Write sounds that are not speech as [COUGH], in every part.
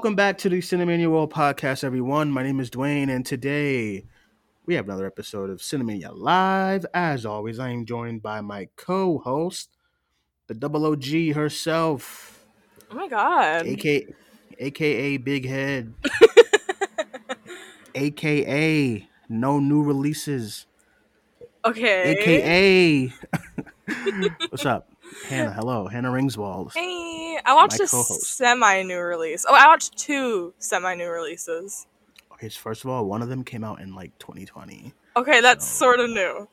Welcome back to the Cinemania World Podcast, everyone. My name is Duane, and today we have another episode of Cinemania Live. As always, I am joined by my co-host, the double OG herself, Oh my god. aka, aka Big Head, [LAUGHS] aka No New Releases, Okay. aka [LAUGHS] [LAUGHS] What's up, Hannah? Hello, Hannah Ringswald. Hey, I watched a semi new release. Oh, I watched two semi new releases. Okay, so first of all, one of them came out in like 2020. Okay, that's So- sort of new.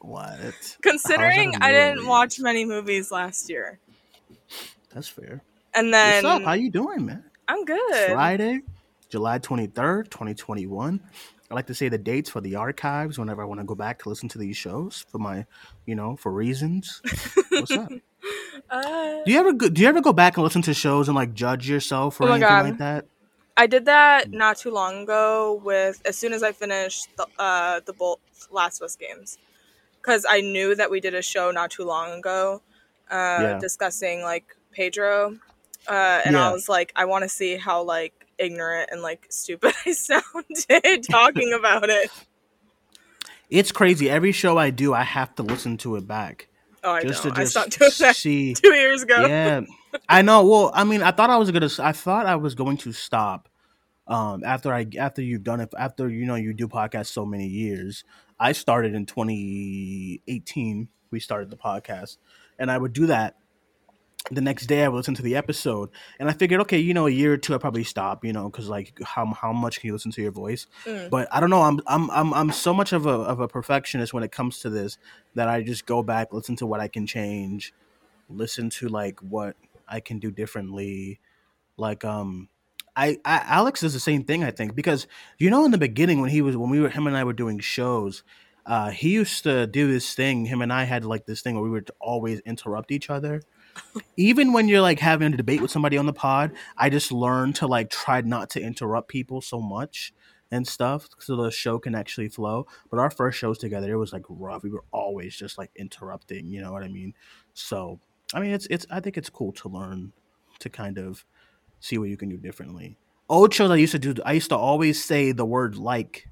What? [LAUGHS] Considering How's that a I didn't watch many movies last year. That's fair. And then What's up? How you doing, man? I'm good. Friday, July 23rd, 2021. I like to say the dates for the archives whenever I want to go back to listen to these shows for my, you know, for reasons. What's up? [LAUGHS] Uh, Do you ever go, do you ever go back and listen to shows and like judge yourself or Oh anything God. like that? I did that Mm. not too long ago with as soon as I finished the uh the both Last of Us games. Cuz I knew that we did a show not too long ago uh Yeah. discussing like Pedro uh and Yeah. I was like I want to see how like ignorant and like stupid [LAUGHS] I sounded talking about it. It's crazy. Every show I do, I have to listen to it back Oh, I just know. to I just stopped doing that see. [LAUGHS] 2 years ago. yeah i know well i mean i thought i was gonna i thought i was going to stop um after i after you've done it after you know you do podcasts so many years i started in 2018 we started the podcast and i would do that the next day i would listen to the episode and i figured okay you know a year or two i probably stop you know because like how, how much can you listen to your voice Mm. but i don't know I'm, I'm i'm i'm so much of a of a perfectionist when it comes to this that i just go back listen to what i can change listen to like what I can do differently. Like um I, I Alex does the same thing I think because you know in the beginning when he was when we were him and I were doing shows uh he used to do this thing him and I had like this thing where we would always interrupt each other even when you're like having a debate with somebody on the pod I just learned to like try not to interrupt people so much and stuff so the show can actually flow but our first shows together it was like rough we were always just like interrupting you know what I mean so I mean, it's it's. I think it's cool to learn to kind of see what you can do differently. Old shows I used to do. I used to always say the word like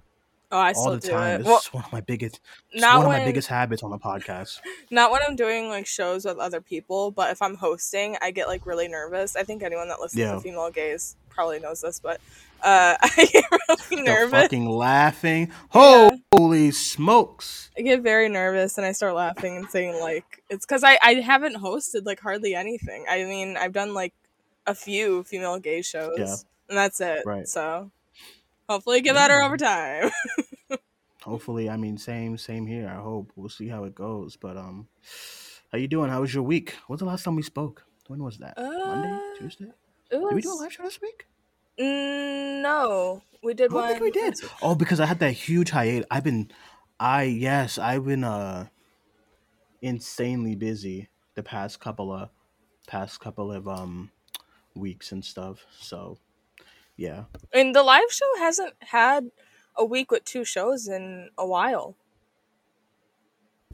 Oh, I all still the do time. it. This Well, is one of my biggest. It's not one of my biggest habits on the podcast. not when I'm doing like shows with other people, but if I'm hosting, I get like really nervous. I think anyone that listens to female gays probably knows this, but uh, [LAUGHS] I get really nervous. The nervous. fucking laughing. Yeah. Holy smokes! I get very nervous and I start laughing and saying like it's because I I haven't hosted like hardly anything. I mean I've done like a few female gay shows Yeah. and that's it. Right. So hopefully get better over time. [LAUGHS] Hopefully, I mean, same same here. I hope we'll see how it goes. But um, how you doing? How was your week? When's the last time we spoke? When was that? Monday, Uh, Tuesday? It Did we do a live show this week? Mm, no, we did I one. think we did. Oh, because I had that huge hiatus. I've been, I yes, I've been uh insanely busy the past couple of past couple of um weeks and stuff. So yeah, And the live show hasn't had a week with two shows in a while.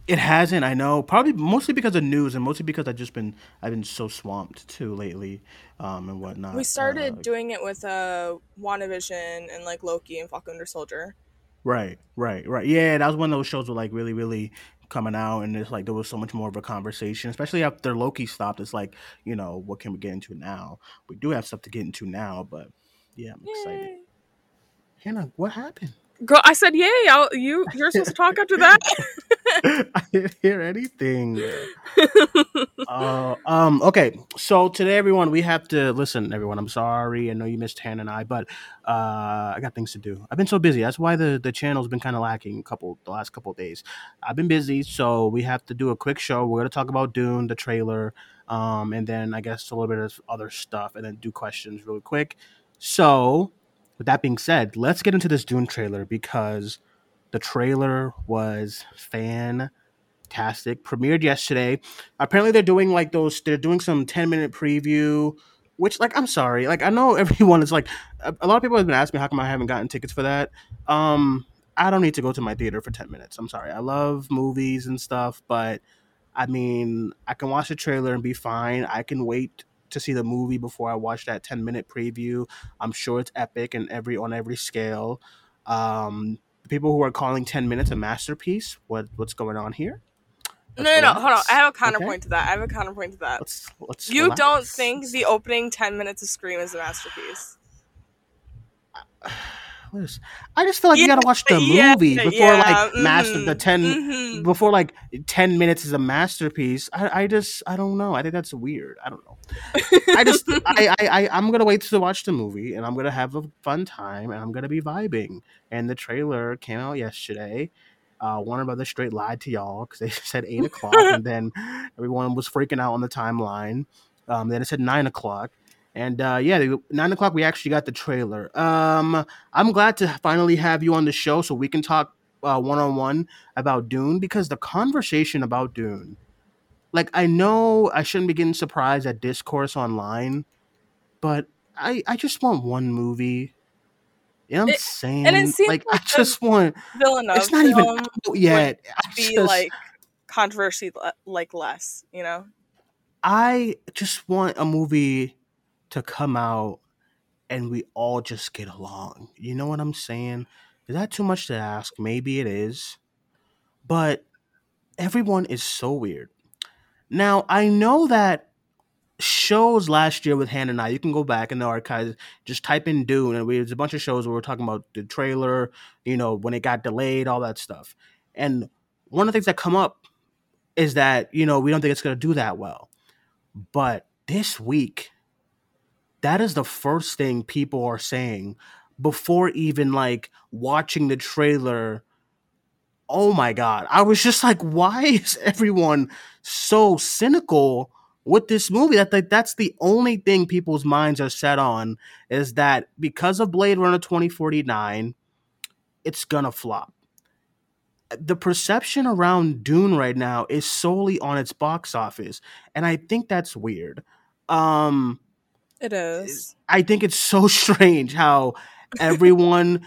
it hasn't. I know probably mostly because of news and mostly because I've just been I've been so swamped too lately, um and whatnot. we started Uh, doing it with uh WandaVision and like Loki and Falcon Winter Soldier. Right, right, right. Yeah, that was when those shows were like really, really coming out, and it's like there was so much more of a conversation, especially after Loki stopped. It's like, you know, what can we get into now? We do have stuff to get into now, but yeah, I'm excited. Yay. Hannah, what happened? Girl, I said yay. I'll, you you're supposed to talk after [LAUGHS] that. [LAUGHS] I didn't hear anything. uh, [LAUGHS] um, okay, so today, everyone, we have to listen. Everyone, I'm sorry. I know you missed Hannah and I, but uh, I got things to do. I've been so busy. That's why the the channel's been kind of lacking. A couple the last couple of days. I've been busy, so we have to do a quick show. We're gonna talk about Dune, the trailer, um, and then I guess a little bit of other stuff, and then do questions really quick. So with that being said, let's get into this Dune trailer because the trailer was fantastic. Premiered yesterday. Apparently, they're doing like those. They're doing some ten minute preview. Which, like, I'm sorry. Like, I know [LAUGHS] everyone is like, a, a lot of people have been asking me how come I haven't gotten tickets for that. Um, I don't need to go to my theater for ten minutes. I'm sorry. I love movies and stuff, but I mean, I can watch the trailer and be fine. I can wait to see the movie before I watch that 10 minute preview. I'm sure it's epic and every on every scale. Um, people who are calling 10 minutes a masterpiece, what what's going on here? No, no, no, hold on. I have a counterpoint okay. to that. I have a counterpoint to that. Let's, let's you relax. don't think the opening 10 minutes of Scream is a masterpiece? [SIGHS] I just feel like yeah, you gotta watch the yeah, movie before yeah, like mm-hmm, master the 10 mm-hmm. before like 10 minutes is a masterpiece. I, I just I don't know. I think that's weird. I don't know. I just [LAUGHS] I, I, I I'm gonna wait to watch the movie and I'm gonna have a fun time and I'm gonna be vibing. And the trailer came out yesterday. Uh, Warner Brothers straight lied to y'all because they [LAUGHS] said eight o'clock, and then [LAUGHS] everyone was freaking out on the timeline. Um, then it said nine o'clock, and uh, yeah, nine o'clock we actually got the trailer. Um, I'm glad to finally have you on the show so we can talk one on one about Dune because the conversation about Dune, like I know I shouldn't be getting surprised at discourse online, but I I just want one movie. You know what I'm It- saying? and it seems like I like the just want. Villeneuve It's not even out yet. I be just, like controversy like less, you know? I just want a movie to come out and we all just get along. You know what I'm saying? Is that too much to ask? Maybe it is. But everyone is so weird. Now, I know that shows last year with Hannah and I, you can go back in the archives, just type in Dune, and we, there's a bunch of shows where we're talking about the trailer, you know, when it got delayed, all that stuff. And one of the things that come up is that, you know, we don't think it's going to do that well. But this week, that is the first thing people are saying before even like watching the trailer. Oh my god. I was just like, why is everyone so cynical with this movie? That that's the only thing people's minds are set on is that because of Blade Runner 2049, it's gonna flop. The perception around Dune right now is solely on its box office, and I think that's weird. Um It is. I think it's so [LAUGHS] strange how everyone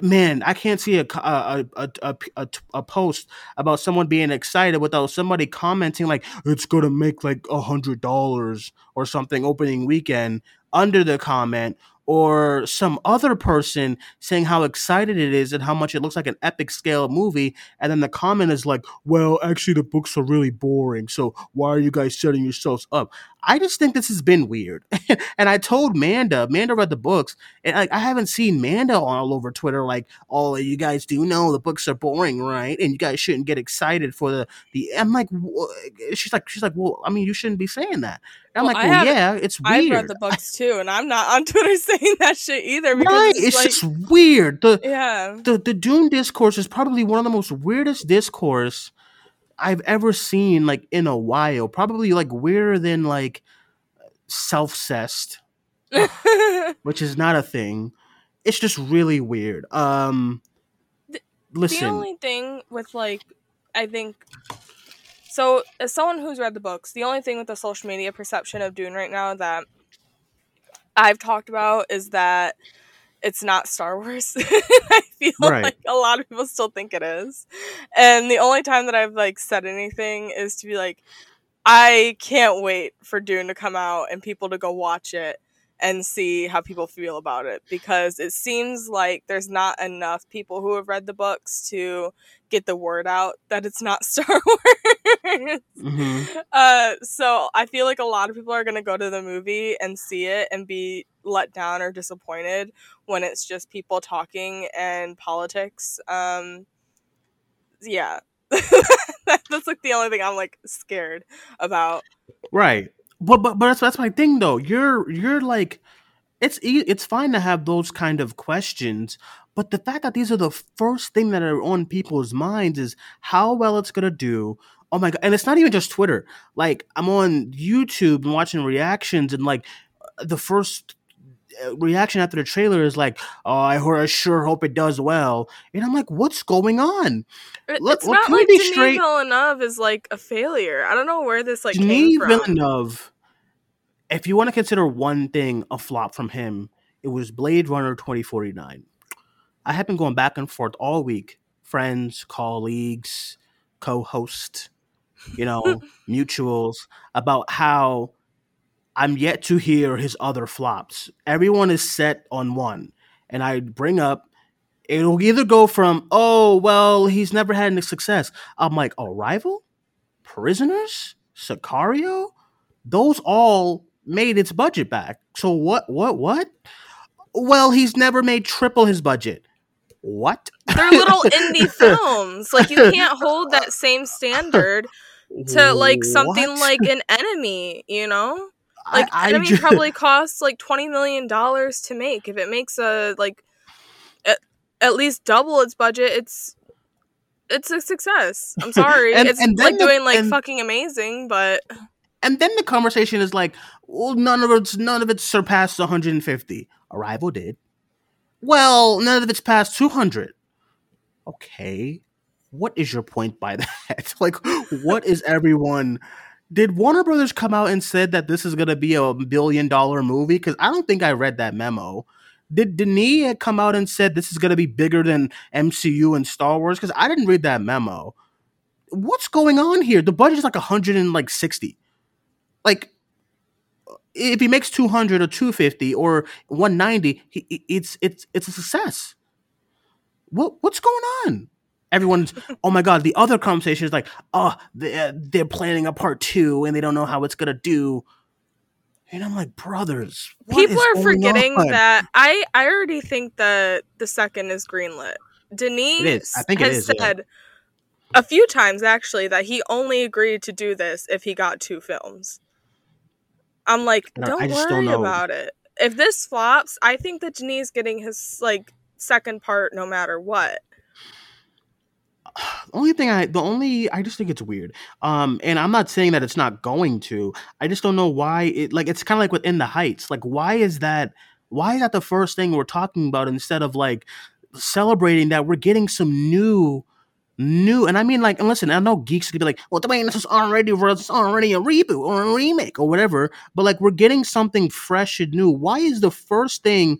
man i can't see a a, a, a, a, a post about someone being excited without somebody commenting like it's gonna make like a hundred dollars or something opening weekend under the comment or some other person saying how excited it is and how much it looks like an epic scale movie and then the comment is like well actually the books are really boring so why are you guys setting yourselves up i just think this has been weird. [LAUGHS] And i told manda manda read the books and like i haven't seen manda all over twitter like oh you guys do know the books are boring right? And you guys shouldn't get excited for the the i'm like she's like she's like well i mean you shouldn't be saying that. And i'm Well, like well yeah it's weird I've read the books too, and I'm not on [LAUGHS] Twitter saying that shit either right it's, it's like, just weird. The yeah. the the Dune discourse is probably one of the most weirdest discourse I've ever seen like in a while. Probably like weirder than like self-cessed, [LAUGHS] which is not a thing. It's just really weird. Um The- listen. The only thing with like, I think, so as someone who's read the books, the only thing with the social media perception of Dune right now that I've talked about is that it's not Star Wars. [LAUGHS] I feel [LAUGHS] Right. like a lot of people still think it is, and the only time that I've like said anything is to be like, I can't wait for Dune to come out and people to go watch it and see how people feel about it because it seems like there's not enough people who have read the books to get the word out that it's not [LAUGHS] Star Wars. Mhm. Uh, so I feel like a lot of people are gonna go to the movie and see it and be let down or disappointed when it's just people talking and politics. Um, yeah, [LAUGHS] that's like the only thing I'm like scared about. Right. But but but that's that's my thing though. You're you're like it's it's fine to have those kind of questions, but the fact that these are the first thing that are on people's minds is how well it's gonna do. Oh my god! And it's not even just Twitter. Like I'm on YouTube and watching reactions, and like the first reaction after the trailer is like, "Oh, I, I sure hope it does well," and I'm like, "What's going on?" It's look, not like Denis straight? Villeneuve is like a failure. I don't know where this like Denis came from. Villeneuve. If you want to consider one thing a flop from him, it was Blade Runner 2049. I have been going back and forth all week. Friends, colleagues, co-host, you know, [LAUGHS] mutuals about how I'm yet to hear his other flops. Everyone is set on one. And I bring up it'll either go from, oh, well, he's never had any success. I'm like, Arrival? Prisoners? Sicario? Those all made its budget back. So what what what? Well, he's never made triple his budget. What? They're little [LAUGHS] indie films. Like you can't hold that same standard to like something What? like an enemy, you know? I- Like I enemy ju- [LAUGHS] probably costs like twenty million dollars to make. If it makes a like at, at least double its budget, it's it's a success. [LAUGHS] I'm sorry. And- it's and like the- doing like and- fucking amazing, but and then the conversation is like, well, none of it's none of it surpassed 150. Arrival did. Well, none of it's past 200. Okay, what is your point by [LAUGHS] that? like, what is everyone? Did Warner Brothers come out and said that this is going to be a billion dollar movie? Because I don't think I read that memo. Did Denis come out and said this is going to be bigger than MCU and Star Wars? Because I didn't read that memo. What's going on here? The budget is like 160 like if he makes 200 or 250 or 190 he, it's it's it's a success what what's going on everyone's oh my god the other conversation is like oh they're, uh, they're planning a part two and they don't know how it's gonna do and i'm like brothers what people are forgetting on? that I I already think that the second is greenlit. Denis It is. I think it has is, yeah. said a few times actually that he only agreed to do this if he got two films. I'm like, I don't- don't don't worry know. about it. If this flops, I think that Denis is getting his like second part no matter what. The [SIGHS] only thing I the only I just think it's weird. Um and I'm not saying that it's not going to. I just don't know why it like it's kind of like within the heights. Like why is that why is that the first thing we're talking about instead of like celebrating that we're getting some new new and I mean like and listen, I know geeks could be like, well Duane, this is already is already a reboot or a remake or whatever, but like we're getting something fresh and new. Why is the first thing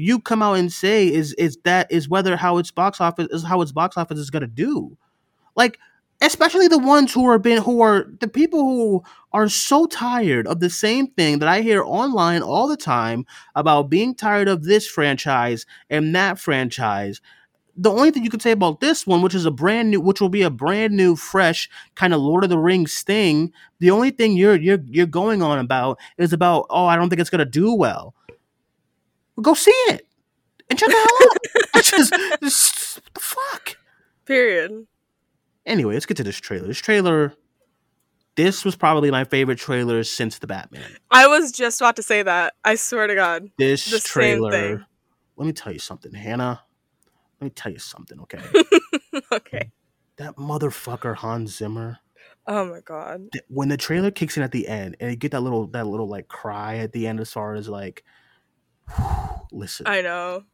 you come out and say is is that is whether how its box office is how its box office is gonna do. Like especially the ones who are been who are the people who are so tired of the same thing that I hear online all the time about being tired of this franchise and that franchise. The only thing you can say about this one, which is a brand new, which will be a brand new, fresh kind of Lord of the Rings thing, the only thing you're you're you're going on about is about oh I don't think it's gonna do well. Well, go see it and shut the hell up. [LAUGHS] It's just, the fuck. Period. Anyway, let's get to this trailer. This trailer, this was probably my favorite trailer since the Batman. I was just about to say that. I swear to God. This The same trailer. thing. Let me tell you something, Hannah. Let me tell you something, okay? [LAUGHS] okay. that motherfucker Hans Zimmer. Oh my God. When the trailer kicks in at the end, and you get that little that little like cry at the end, as far as like, [SIGHS] listen, I know.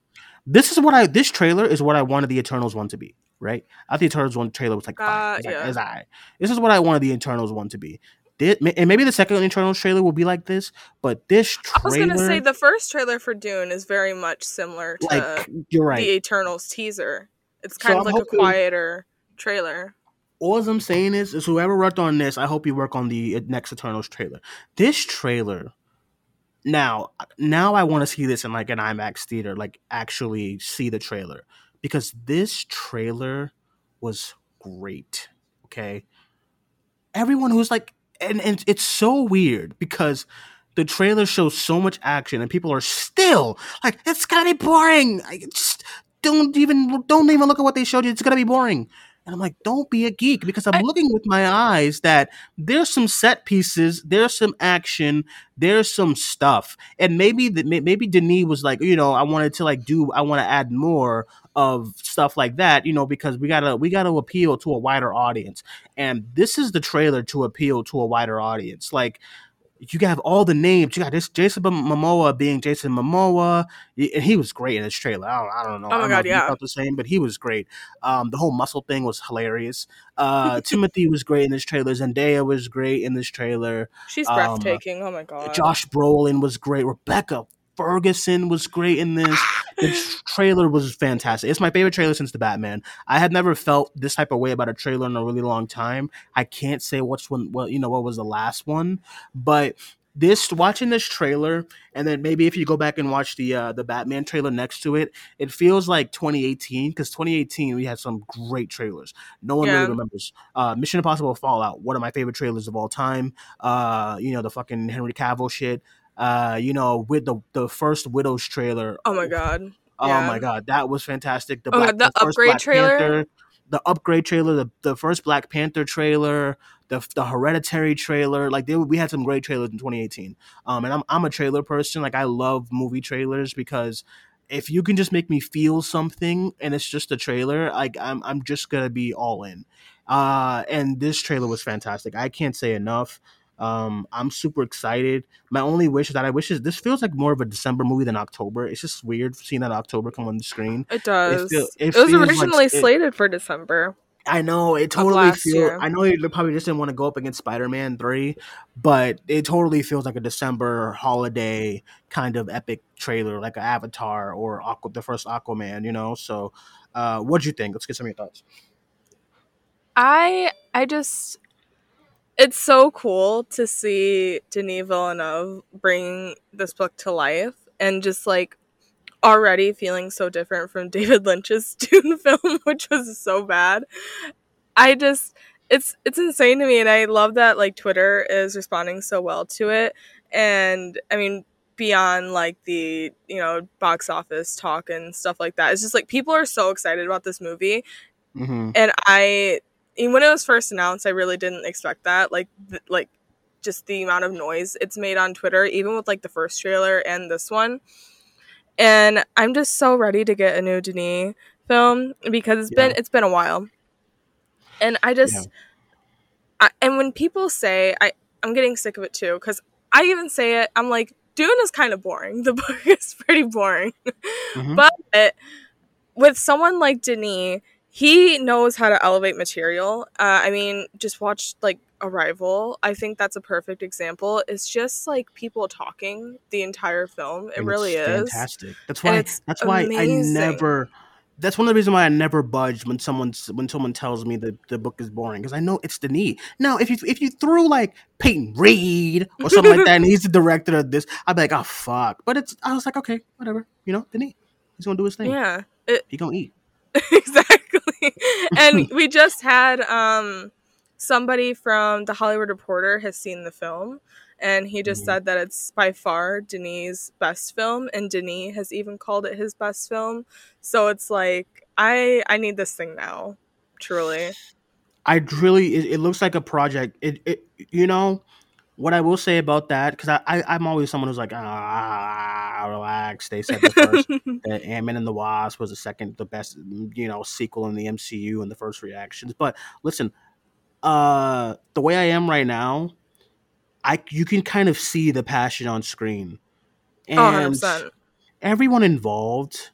this is what I this trailer is what I wanted the Eternals one to be, right? I thought the Eternals one trailer was like, Uh. It's like, it's. This is what I wanted the Eternals one to be. Thi- ma- and maybe the second Eternals trailer will be like this, but this trailer, I was gonna say the first trailer for Dune is very much similar to like you're right. the Eternals teaser. It's So kind of I'm like hoping- a quieter trailer. all I'm saying is, is whoever worked on this, I hope you work on the uh, next Eternals trailer. This trailer, now, now I want to see this in like an IMAX theater, like actually see the trailer because this trailer was great. Okay, everyone who's like, and and it's so weird because the trailer shows so much action and people are still like, it's gonna be boring. I just don't even don't even look at what they showed you. It's gonna be boring. And I'm like, don't be a geek because I'm I- looking with my eyes that there's some set pieces, there's some action, there's some stuff, and maybe that maybe Denis was like, you know, I wanted to like do, I want to add more of stuff like that, you know, because we gotta we gotta appeal to a wider audience, and this is the trailer to appeal to a wider audience. Like, you have all the names. You got this Jason Momoa being Jason Momoa, and he was great in this trailer. I don't, I don't know. Oh my I don't God, yeah. felt the same, but he was great. Um, the whole muscle thing was hilarious. Uh, [LAUGHS] Timothée was great in this trailer. Zendaya was great in this trailer. She's Um, breathtaking. oh my god. Josh Brolin was great. Rebecca Ferguson was great in this. The trailer was fantastic. It's my favorite trailer since the Batman. I had never felt this type of way about a trailer in a really long time. I can't say which one. Well, you know what was the last one, but this watching this trailer and then maybe if you go back and watch the uh, the Batman trailer next to it, it feels like 2018 because 2018 we had some great trailers. No one Yeah. really remembers. Uh, Mission Impossible Fallout, one of my favorite trailers of all time. Uh, you know the fucking Henry Cavill shit. Uh, you know with the the first Widows trailer. oh my god. Oh Yeah. my god, that was fantastic. The, Oh my God, the first upgrade trailer? Panther, the upgrade trailer, the, the first Black Panther trailer, the the Hereditary trailer. Like they, we had some great trailers in 2018. Um, and I'm I'm a trailer person. Like I love movie trailers because if you can just make me feel something and it's just a trailer, like I'm I'm just gonna be all in. Uh, and this trailer was fantastic. I can't say enough. Um, I'm super excited. My only wish is that I wish is this feels like more of a December movie than October. It's just weird seeing that October come on the screen. It does. feel- it it was feels like originally it- slated for December. I know it totally feels. year. I know they probably just didn't want to go up against Spider Man three, but it totally feels like a December holiday kind of epic trailer, like an Avatar or Aqua, the first Aquaman. You know, so uh, what do you think? Let's get some of your thoughts. I I just it's so cool to see Denis Villeneuve bring this book to life and just like already feeling so different from [LAUGHS] David Lynch's Dune film, [LAUGHS] which was so bad. I just it's it's insane to me and I love that like Twitter is responding so well to it. And I mean beyond like the, you know, box office talk and stuff like that. It's just like people are so excited about this movie Mm-hmm. and I and when it was first announced, I really didn't expect that. Like, th- like just the amount of noise it's made on Twitter, even with like the first trailer and this one. And I'm just so ready to get a new Denis film because it's been it's been a while. And I just, Yeah. I, and when people say I, I'm getting sick of it too because I even say it. I'm like, Dune is kind of boring. [LAUGHS] The book is pretty boring, Mhm. but with someone like Denis, he knows how to elevate material. Uh, I mean, just watch like Arrival. I think that's a perfect example. It's just like people talking the entire film. It And really it's is. fantastic. That's why. That's why I never. That's one of the reasons why I never budge when someone's when someone tells me that the book is boring because I know it's the need. Now, if you if you threw like Peyton Reed or something like that and he's the director of this, I'd be like, oh fuck. But it's I was like, okay, whatever. You know, the Denis, he's gonna do his thing. Yeah, it, He gonna eat. [LAUGHS] exactly. [LAUGHS] and we just had um somebody from the Hollywood Reporter has seen the film and he just Mhm. said that it's by far Denis' best film and Denis has even called it his best film. So it's like I I need this thing now. Truly. I really, it, it looks like a project. It, it, you know, what I will say about that because I, I, I'm always someone who's like, ah, relax. They said the first [LAUGHS] that Ant Man and the Wasp was the second, the best, you know, sequel in the MCU and the first reactions. But listen, uh, the way I am right now, I you can kind of see the passion on screen, and Oh, 100%. everyone involved,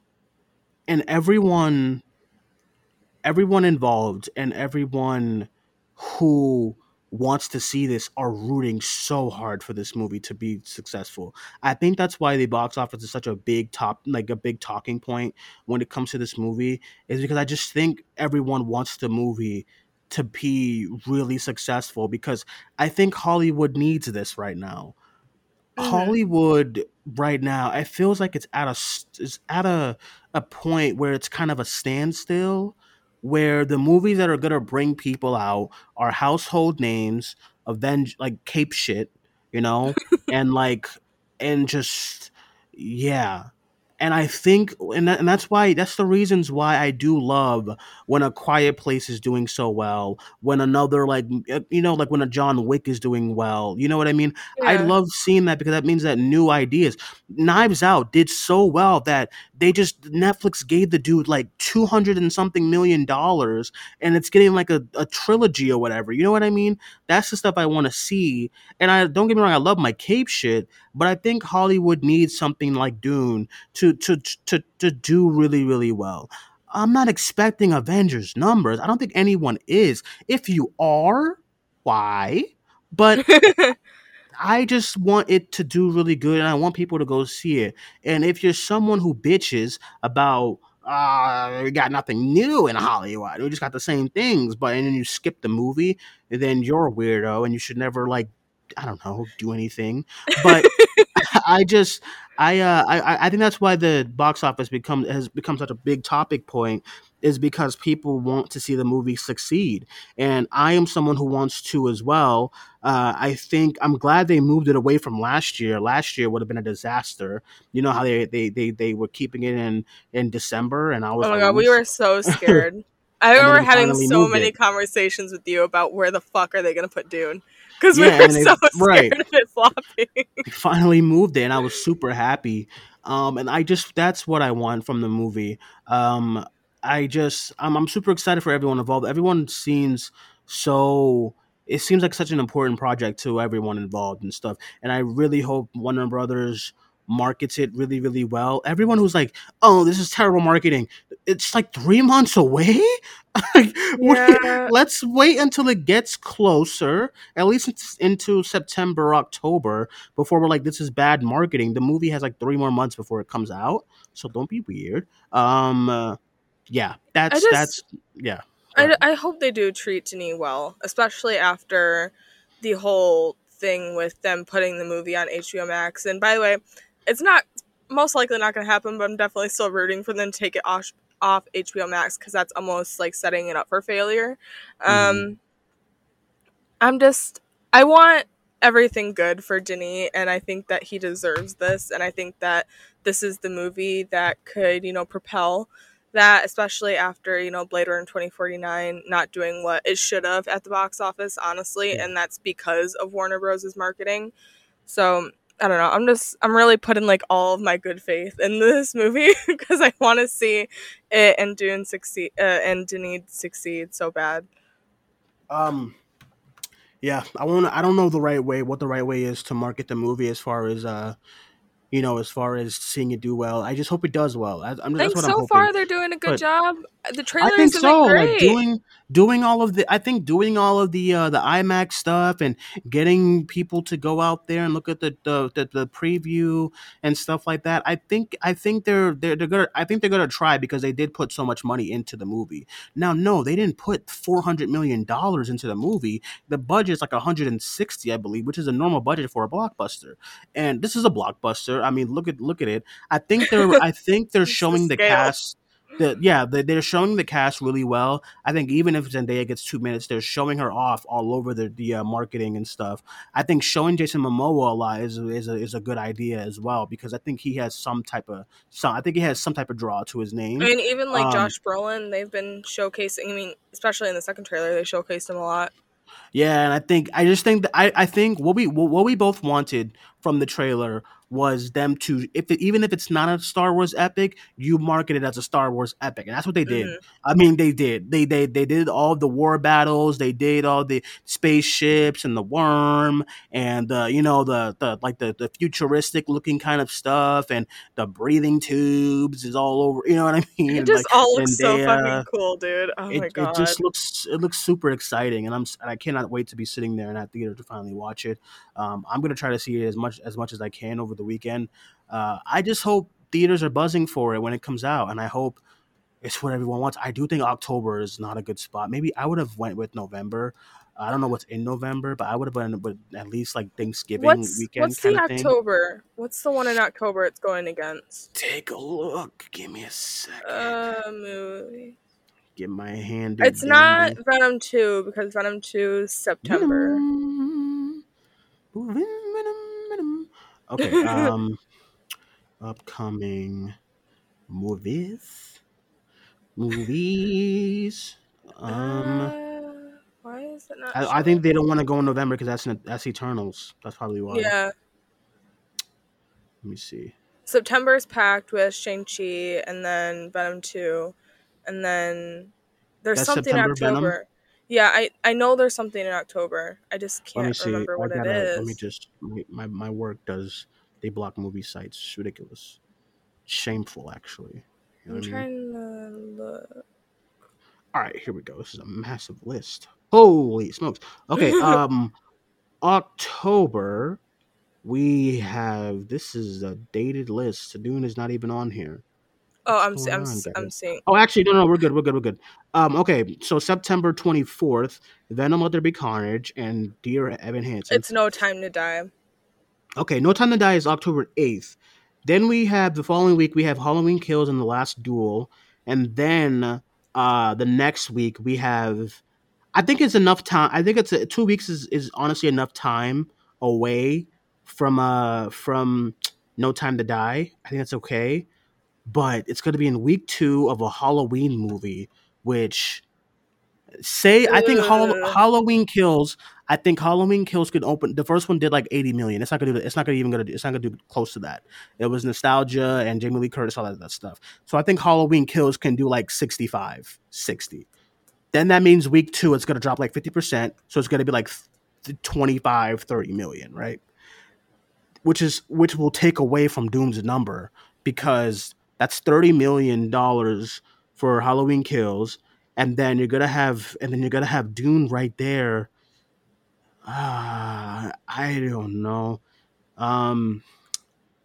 and everyone, everyone involved, and everyone who wants to see this are rooting so hard for this movie to be successful. I think that's why the box office is such a big top like a big talking point when it comes to this movie is because I just think everyone wants the movie to be really successful because I think Hollywood needs this right now. Mhm. Hollywood right now, it feels like it's at a it's at a a point where it's kind of a standstill where the movies that are gonna bring people out are household names, avenge like cape shit, you know, [LAUGHS] and like and just yeah. And I think, and, that, and that's why, that's the reasons why I do love when a Quiet Place is doing so well, when another, like, uh, you know, like when a John Wick is doing well. You know what I mean? I love seeing that because that means that new ideas. Knives Out did so well that they just Netflix gave the dude like two hundred and something million dollars, and it's getting like a, a trilogy or whatever. You know what I mean? That's the stuff I want to see. And I don't get me wrong, I love my cape shit, but I think Hollywood needs something like Dune to to to to do really really well. I'm not expecting Avengers numbers. I don't think anyone is. If you are, why? But [LAUGHS] I just want it to do really good and I want people to go see it. And if you're someone who bitches about uh we got nothing new in Hollywood. We just got the same things, but and then you skip the movie, then you're a weirdo and you should never like I don't know, do anything. But [LAUGHS] I just I uh I I think that's why the box office become has become such a big topic point is because people want to see the movie succeed. And I am someone who wants to as well. Uh, I think I'm glad they moved it away from last year. Last year would have been a disaster. You know how they they they, they were keeping it in in December, and I was Oh my like, god, we were so [LAUGHS] scared. I remember having so many it. conversations with you about where the fuck are they gonna put Dune? Because we Yeah, were they- so [LAUGHS] scared right. of it flopping. They finally moved it and I was super happy. Um, and I just that's what I want from the movie. Um, I just I'm, I'm super excited for everyone involved. Everyone seems so it seems like such an important project to everyone involved and stuff. And I really hope Warner Brothers markets it really, really well. Everyone who's like, "Oh, this is terrible marketing," it's like three months away. [LAUGHS] Like, Yeah. let's wait until it gets closer, at least it's into September, October, before we're like, "This is bad marketing." The movie has like three more months before it comes out, so don't be weird. Um, uh, yeah, that's just- that's yeah. I, I hope they do treat Denis well, especially after the whole thing with them putting the movie on HBO Max. And by the way, it's not most likely not going to happen, but I'm definitely still rooting for them to take it off off HBO Max because that's almost like setting it up for failure. Um, I'm just I want everything good for Denis, and I think that he deserves this, and I think that this is the movie that could you know propel that, especially after you know Blade Runner 2049 not doing what it should have at the box office, honestly, and that's because of Warner Bros.' marketing. So I don't know. I'm just I'm really putting like all of my good faith in this movie [LAUGHS] because I want to see it and Dune succeed uh, and Denis succeed so bad. Um, yeah, I want. I don't know the right way. What the right way is to market the movie as far as uh, you know, as far as seeing it do well. I just hope it does well. I, that's think what so far they're doing a good But job. The I think so. Like doing doing all of the I think doing all of the uh the IMAX stuff and getting people to go out there and look at the the, the, the preview and stuff like that. I think I think they're they're they're gonna I think they're gonna try because they did put so much money into the movie. Now no, they didn't put four hundred million dollars into the movie. The budget is like 160, I believe, which is a normal budget for a blockbuster. And this is a blockbuster. I mean, look at look at it. I think they're I think they're [LAUGHS] the showing the cast the yeah they, they're showing the cast really well i think even if zendaya gets two minutes they're showing her off all over the, the uh, marketing and stuff i think showing jason momoa a lot is, is, a, is a good idea as well because i think he has some type of some i think he has some type of draw to his name I mean, even like Um, Josh Brolin, they've been showcasing. I mean, especially in the second trailer, they showcased him a lot. Yeah, and I think I just think that I, I think what we what we both wanted from the trailer was them to if it, even if it's not a Star Wars epic, you market it as a Star Wars epic, and that's what they did. Mhm. I mean, they did. They they they did all the war battles. They did all the spaceships and the worm and the you know the the like the the futuristic looking kind of stuff and the breathing tubes is all over. You know what I [LAUGHS] mean? It just Like, all looks so Zendaya, fucking cool, dude. Oh it, my it just looks it looks super exciting and i'm and i cannot wait to be sitting there in that theater to finally watch it um, i'm gonna try to see it as much as much as i can over the weekend. Uh, i just hope theaters are buzzing for it when it comes out and i hope it's what everyone wants. I do think october is not a good spot. Maybe i would have went with november. I don't know what's in november but i would have been with at least like thanksgiving what's weekend what's the kind thing. October? What's the one in October it's going against? take a look. Give me a second. Uh, movie. get my hand It's not Venom two because Venom two is September. Okay. Um, upcoming movies. Movies. Um, Uh, why is it not? I, I think they don't want to go in November because that's that's Eternals. That's probably why. Yeah. Let me see. September is packed with Shang Chi and then Venom two, and then there's That's something in September, Venom? Yeah, I I know there's something in October. I just Let me can't see. remember what it gotta, is. Let me just. My, my my work does. They block movie sites. It's ridiculous. Shameful, actually. You know I'm I mean? trying to look. All right, here we go. This is a massive list. Holy smokes. Okay, um [LAUGHS] October we have this is a dated list. Dune is not even on here. Oh, I'm I'm on, I'm seeing. Oh, actually, no, no, we're good, we're good, we're good. Um, okay, so September twenty fourth, Venom: Let There Be Carnage and Dear Evan Hansen. It's no time to die. Okay, No Time to Die is October 8th. Then we have the following week we have Halloween Kills and The Last Duel. And then uh the next week we have I think it's enough time. I think it's a, 2 weeks is is honestly enough time away from uh from No Time to Die. I think that's okay. But it's going to be in week 2 of a Halloween movie which say I think Hall- Halloween Kills. I think Halloween Kills could open. The first one did like eighty million. It's not gonna do. It's not gonna even gonna. do- It's not gonna do close to that. It was nostalgia and Jamie Lee Curtis, all that, that stuff. So I think Halloween Kills can do like 65, 60. Then that means week two, it's gonna drop like fifty percent. So it's gonna be like th- 25, 30 million, right? Which is which will take away from Doom's number because that's thirty million dollars for Halloween Kills and then you're gonna have and then you're gonna have Dune right there. Ah, I don't know. Um,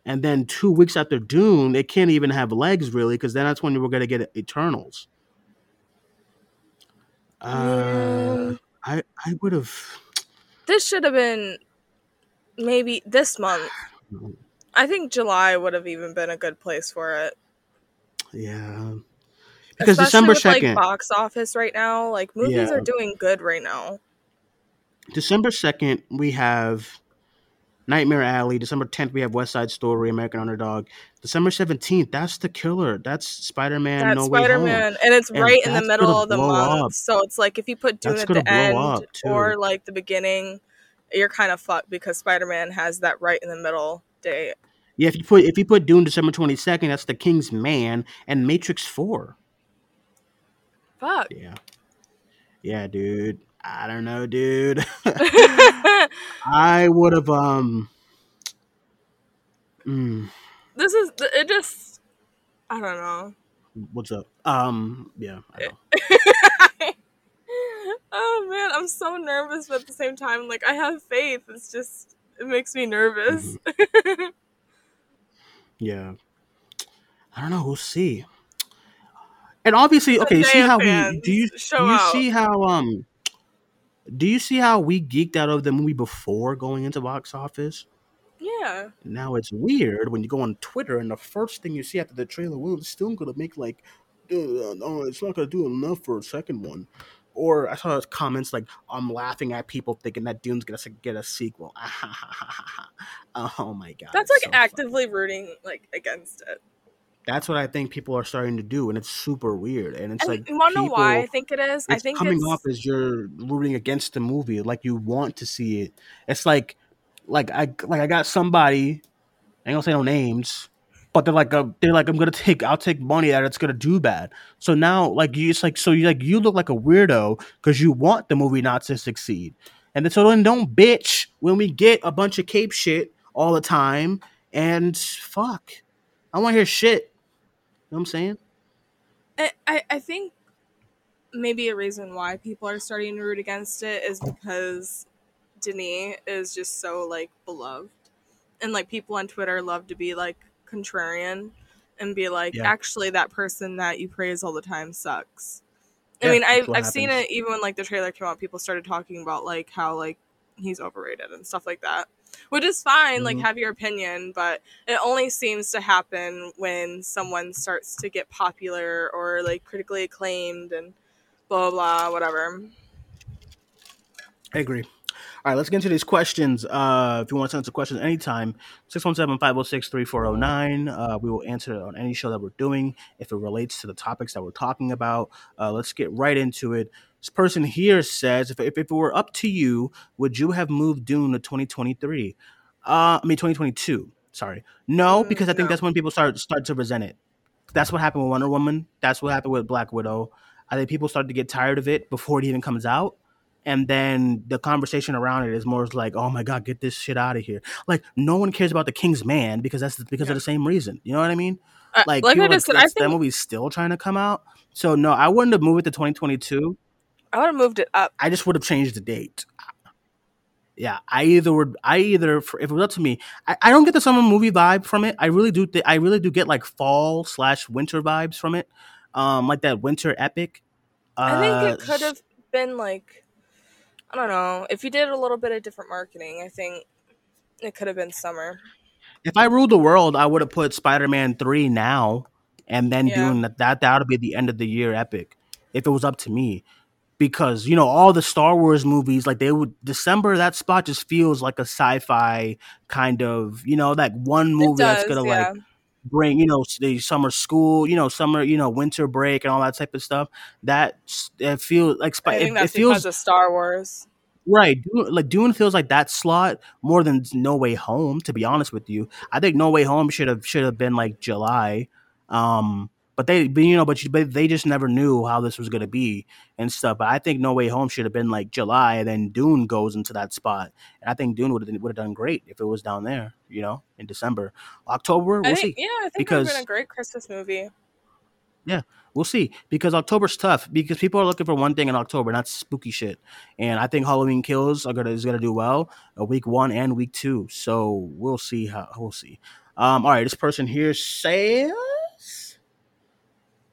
and then two weeks after Dune, it can't even have legs really, because then that's when we're gonna get Eternals. Uh, Yeah. I I would have. This should have been maybe this month. [SIGHS] I think July would have even been a good place for it. Yeah, because Especially December second, like box office right now. Like movies Yeah. are doing good right now. December second, we have Nightmare Alley. December tenth, we have West Side Story, American Underdog. December seventeenth, that's the killer. That's Spider Man. That's No Spider Man, and it's And right in the middle of the month. up. So it's like if you put Dune That's at the end or like the beginning, you're kind of fucked because Spider Man has that right in the middle day. Yeah, if you put if you put Dune December twenty second, that's the King's Man and Matrix Four. Fuck. Yeah, yeah, dude. I don't know, dude. [LAUGHS] [LAUGHS] I would have um. mm, this is it. Just I don't know. what's up? Um, yeah, I know. [LAUGHS] oh man, I'm so nervous, but at the same time, like I have faith. It's just it makes me nervous. Mm-hmm. Yeah, I don't know. We'll see. And obviously, okay. See how we do you do you out. see how um do you see how we geeked out of the movie before going into box office? yeah. Now it's weird when you go on Twitter and the first thing you see after the trailer, well, it's still gonna make like, no, it's not gonna do enough for a second one. Or I saw those comments like, I'm laughing at people thinking that Dune's gonna get a sequel. [LAUGHS] oh my god, That's like so funny. actively rooting like against it. That's what I think people are starting to do, and it's super weird. And it's And like, you want to know why I think it is? I think coming off as you're rooting against the movie, like you want to see it. It's like, like I like I got somebody. I ain't gonna say no names, but they're like, uh, they're like, I'm gonna take, I'll take money that it's gonna do bad. So now, like, you, it's like, so you like, you look like a weirdo because you want the movie not to succeed, and then, so then don't bitch when we get a bunch of cape shit all the time. And fuck, I want to hear shit. You know what I'm saying? I, I I think maybe a reason why people are starting to root against it is because Denis is just so like beloved, and like people on Twitter love to be like contrarian and be like, Yeah. actually, that person that you praise all the time sucks. I mean, I, that's what I've seen it even when like the trailer came out. People started talking about like how like he's overrated and stuff like that, which is fine. Like Mhm. have your opinion, but it only seems to happen when someone starts to get popular or like critically acclaimed and blah blah, blah whatever. I agree. All right, let's get into these questions. Uh, if you want to send us a question anytime, 617-506-3409. Uh, we will answer it on any show that we're doing if it relates to the topics that we're talking about. Uh, let's get right into it. This person here says, if, if, if it were up to you, would you have moved Dune to 2023? Uh, I mean, 2022. Sorry, no, Mm, because I think no. that's when people start start to resent it. That's what happened with Wonder Woman. That's what happened with Black Widow. I think people started to get tired of it before it even comes out. And then the conversation around it is more like, "Oh my god, get this shit out of here!" Like no one cares about the King's Man because that's because Yeah. of the same reason. You know what I mean? Uh, Like, like I just said, I it's- that movie's still trying to come out. So no, I wouldn't have moved it to 2022. I would have moved it up. I just would have changed the date. Yeah, I either would. I either if it was up to me, I, I don't get the summer movie vibe from it. I really do. Th- I really do get like fall slash winter vibes from it, um, like that winter epic. I think it Uh, could have been like I don't know. If you did a little bit of different marketing, I think it could have been summer. If I ruled the world, I would have put Spider Man three now, and then Yeah. doing that. That that would be the end of the year epic. If it was up to me, because you know all the Star Wars movies, like they would December. That spot just feels like a sci-fi kind of you know that one movie it that's gonna yeah. like bring you know the summer school, you know summer, you know winter break and all that type of stuff. That it feels like I it, think it that's feels because of Star Wars. Right, Dune, like Dune feels like that slot more than No Way Home. To be honest with you, I think No Way Home should have should have been like July, um, but they, but, you know, but, you, but they just never knew how this was gonna be and stuff. But I think No Way Home should have been like July, and then Dune goes into that spot, and I think Dune would have would have done great if it was down there, you know, in December, October. We'll think, see. yeah, I think it would have been a great Christmas movie. Yeah, we'll see because October's tough because people are looking for one thing in October, not spooky shit. And I think Halloween Kills are gonna is gonna do well, uh, week one and week two. So we'll see how we'll see. Um, all right, this person here says,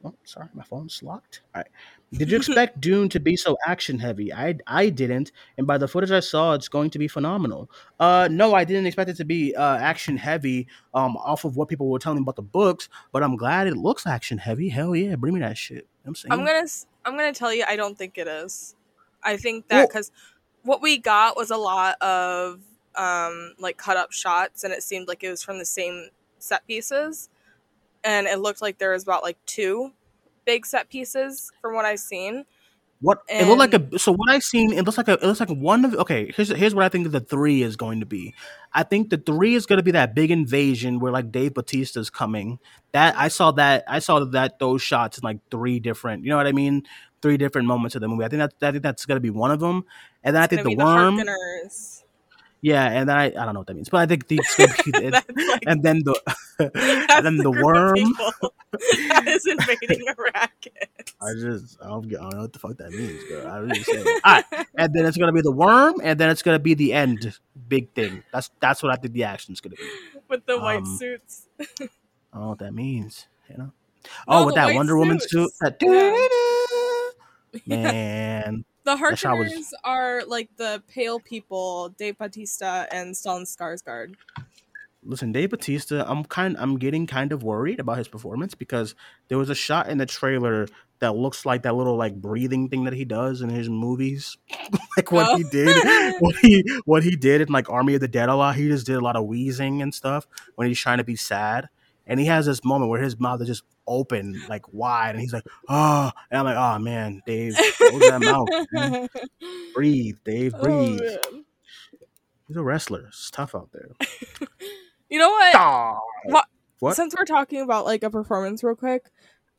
"Oh, sorry, my phone's locked." All right, [LAUGHS] did you expect Dune to be so action heavy? I I didn't, and by the footage I saw, it's going to be phenomenal. Uh, no, I didn't expect it to be uh action heavy. Um, off of what people were telling me about the books, but I'm glad it looks action heavy. Hell yeah, bring me that shit. I'm saying. I'm gonna I'm gonna tell you, I don't think it is. I think that because what we got was a lot of um like cut up shots, and it seemed like it was from the same set pieces, and it looked like there was about like two big set pieces from what I've seen. What it looked like a so what I've seen it looks like a it looks like one of okay here's here's what I think the three is going to be. I think the three is going to be that big invasion where like Dave Batista's coming. That I saw that I saw that those shots in like three different you know what I mean three different moments of the movie. I think that I think that's going to be one of them. And then I think the worm, the. Yeah, and then I I don't know what that means, but I think the it's gonna be- That's like- and then the [LAUGHS] and then the group of worm. people that is invading Arrakis. I just I don't, get- I don't know what the fuck that means, girl. I really say. All right, and then it's gonna be the worm, and then it's gonna be the end big thing. That's that's what I think the action's gonna be. with the white Um, suits. I don't know what that means. You know? No, Oh, with that white Wonder Woman suit. suits. That [LAUGHS] man. The That was- are like the pale people, Dave Bautista and Stellan Skarsgård. Listen, Dave Batista, I'm kind I'm getting kind of worried about his performance because there was a shot in the trailer that looks like that little like breathing thing that he does in his movies. [LAUGHS] like what Oh. he did [LAUGHS] what he what he did in like Army of the Dead a lot. He just did a lot of wheezing and stuff when he's trying to be sad. And he has this moment where his mouth is just open, like wide, and he's like, oh, and I'm like, oh man, Dave, close that mouth. man. [LAUGHS] Breathe, Dave, Oh, breathe. man. he's a wrestler. It's tough out there. [LAUGHS] You know what? What? What? Since we're talking about like a performance real quick,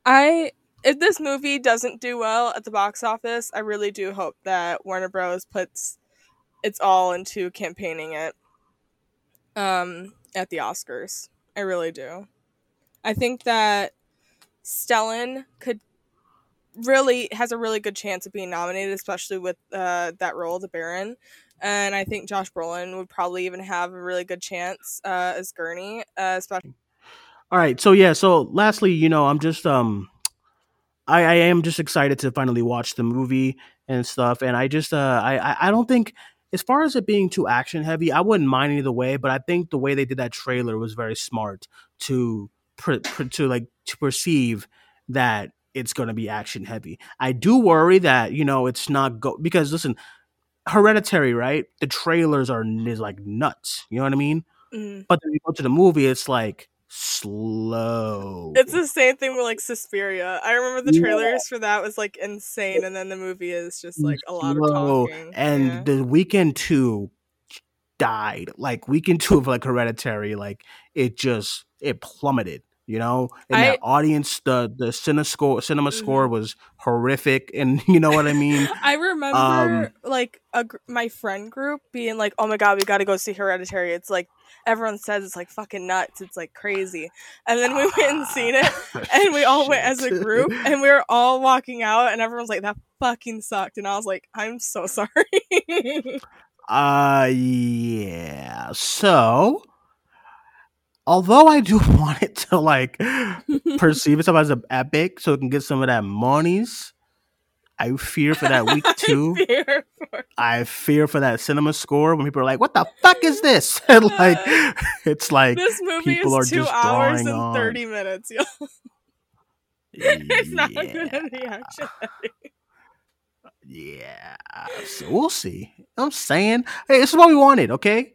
I if this movie doesn't do well at the box office, I really do hope that Warner Bros puts its all into campaigning it um at the Oscars. I really do. I think that Stellan could really has a really good chance of being nominated, especially with uh, that role, the Baron. And I think Josh Brolin would probably even have a really good chance uh, as Gurney, uh, especially. All right. So yeah. So lastly, you know, I'm just um, I I am just excited to finally watch the movie and stuff, and I just uh, I I- I don't think as far as it being too action heavy, I wouldn't mind either way, but I think the way they did that trailer was very smart to pr- pr- to like to perceive that it's going to be action heavy. I do worry that you know it's not go because listen, Hereditary, right? The trailers are is like nuts. You know what I mean? Mhm. But then you go to the movie, it's like slow. It's the same thing with like Suspiria. I remember the Yeah. trailers for that was like insane, and then the movie is just like a lot of talking. And yeah. the weekend two died. Like weekend two of like Hereditary, like it just it plummeted. You know, and I- that audience, the the cinema score, cinema Mhm. score was horrific, and [LAUGHS] you know what I mean. [LAUGHS] I remember Um, like a, gr- my friend group being like, "Oh my god, we got to go see Hereditary." It's like everyone says it's like fucking nuts. It's like crazy. And then we went and [LAUGHS] seen it, and we all went as a group, and we were all walking out, and everyone's like, "That fucking sucked," and I was like, "I'm so sorry." Uh, yeah. So, although I do [LAUGHS] want it to like [LAUGHS] perceive itself as an epic, so it can get some of that monies, I fear for that week [LAUGHS] two. Fear for- I fear for that cinema score when people are like, "What the fuck is this?" and like, it's like this movie people are two just hours and on. thirty minutes. Yo. it's not yeah, good at the action. yeah. So we'll see. I'm saying, hey, this is what we wanted. Okay,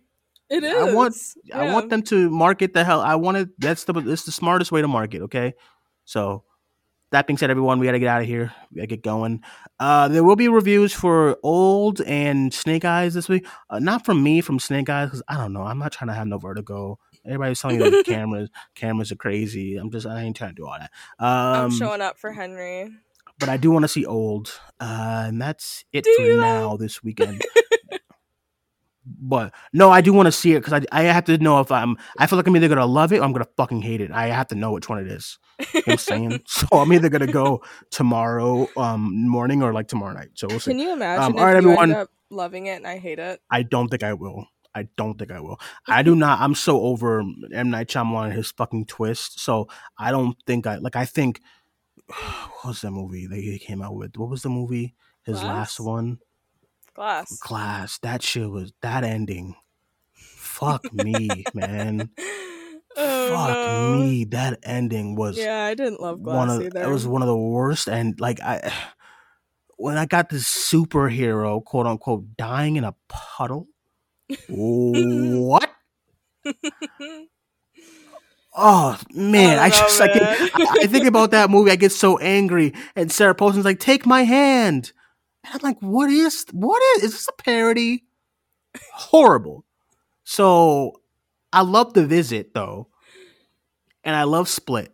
It is. I want I want them to market the hell. I wanted that's the that's the smartest way to market. Okay, so that being said, everyone, we got to get out of here. We got to get going. Uh, there will be reviews for Old and Snake Eyes this week. Uh, not from me, from Snake Eyes, because I don't know. I'm not trying to have no vertigo. Everybody's telling me the [LAUGHS] cameras cameras are crazy. I'm just I ain't trying to do all that. Um, I'm showing up for Henry. but I do want to see Old, uh, and that's it Do for now this weekend. [LAUGHS] but no, I do want to see it because I I have to know if I'm. I feel like I'm either gonna love it or I'm gonna fucking hate it. I have to know which one it is. You know what I'm saying? [LAUGHS] so I'm either gonna go tomorrow um morning or like tomorrow night. So we'll see. Can you imagine if all right, you everyone. end up loving it and I hate it? I don't think I will. I don't think I will. I do [LAUGHS] not. I'm so over M Night Shyamalan and his fucking twist. So I don't think I like. I think [SIGHS] what was that movie that he came out with? What was the movie? His last Glass? one, Glass. Glass. That shit was that ending. Fuck [LAUGHS] me, man. Oh, Fuck no. me. That ending was Yeah, I didn't love Glass one of either. it was one of the worst. And like I, [SIGHS] when I got this superhero quote unquote dying in a puddle, what? Oh [LAUGHS] man, I I, know, just I, man. I, I think about that movie. I get so angry, and Sarah Paulson's like, "Take my hand," and like, "What is? What is? Is this a parody?" Horrible. So, I love the visit though, and I love Split,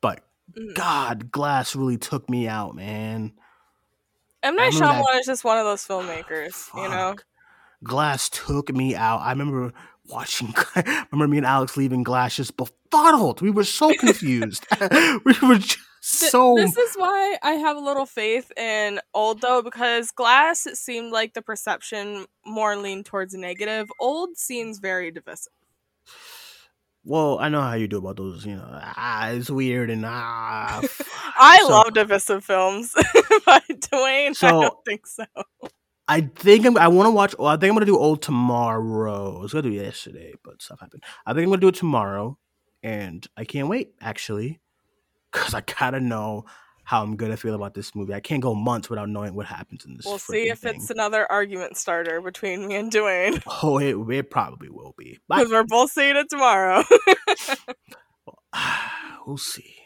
but Mm. God, Glass really took me out, man. M Night Shyamalan is just one of those filmmakers, you know. Glass took me out. I remember watching. [LAUGHS] I remember me and Alex leaving Glass just befuddled. We were so confused. [LAUGHS] we were just so. this is why I have a little faith in old though, because Glass it seemed like the perception more leaned towards negative. Old seems very divisive. well, I know how you do about those. You know, ah, it's weird and ah. [LAUGHS] I So- love divisive films, [LAUGHS] by Duane, I So- don't think so. I think I'm, I want to watch. Well, I think I'm gonna do old tomorrow. I was gonna do yesterday, but stuff happened. I think I'm gonna do it tomorrow, and I can't wait actually, because I gotta know how I'm gonna feel about this movie. I can't go months without knowing what happens in this. We'll see if thing. it's another argument starter between me and Duane, [LAUGHS] Oh, it, it probably will be. Because we're both seeing it tomorrow. [LAUGHS] [SIGHS] we'll see.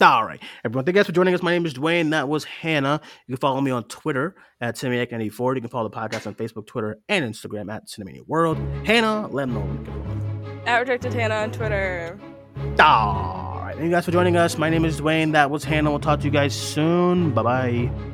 All right, everyone. Thank you guys for joining us. My name is Duane. That was Hannah. You can follow me on Twitter at Cinemaniac94. You can follow the podcast on Facebook, Twitter, and Instagram at Cinemania World. Hannah, let them know. when to go. At Rejected Hannah on Twitter. All right. Thank you guys for joining us. My name is Duane. That was Hannah. We'll talk to you guys soon. Bye bye.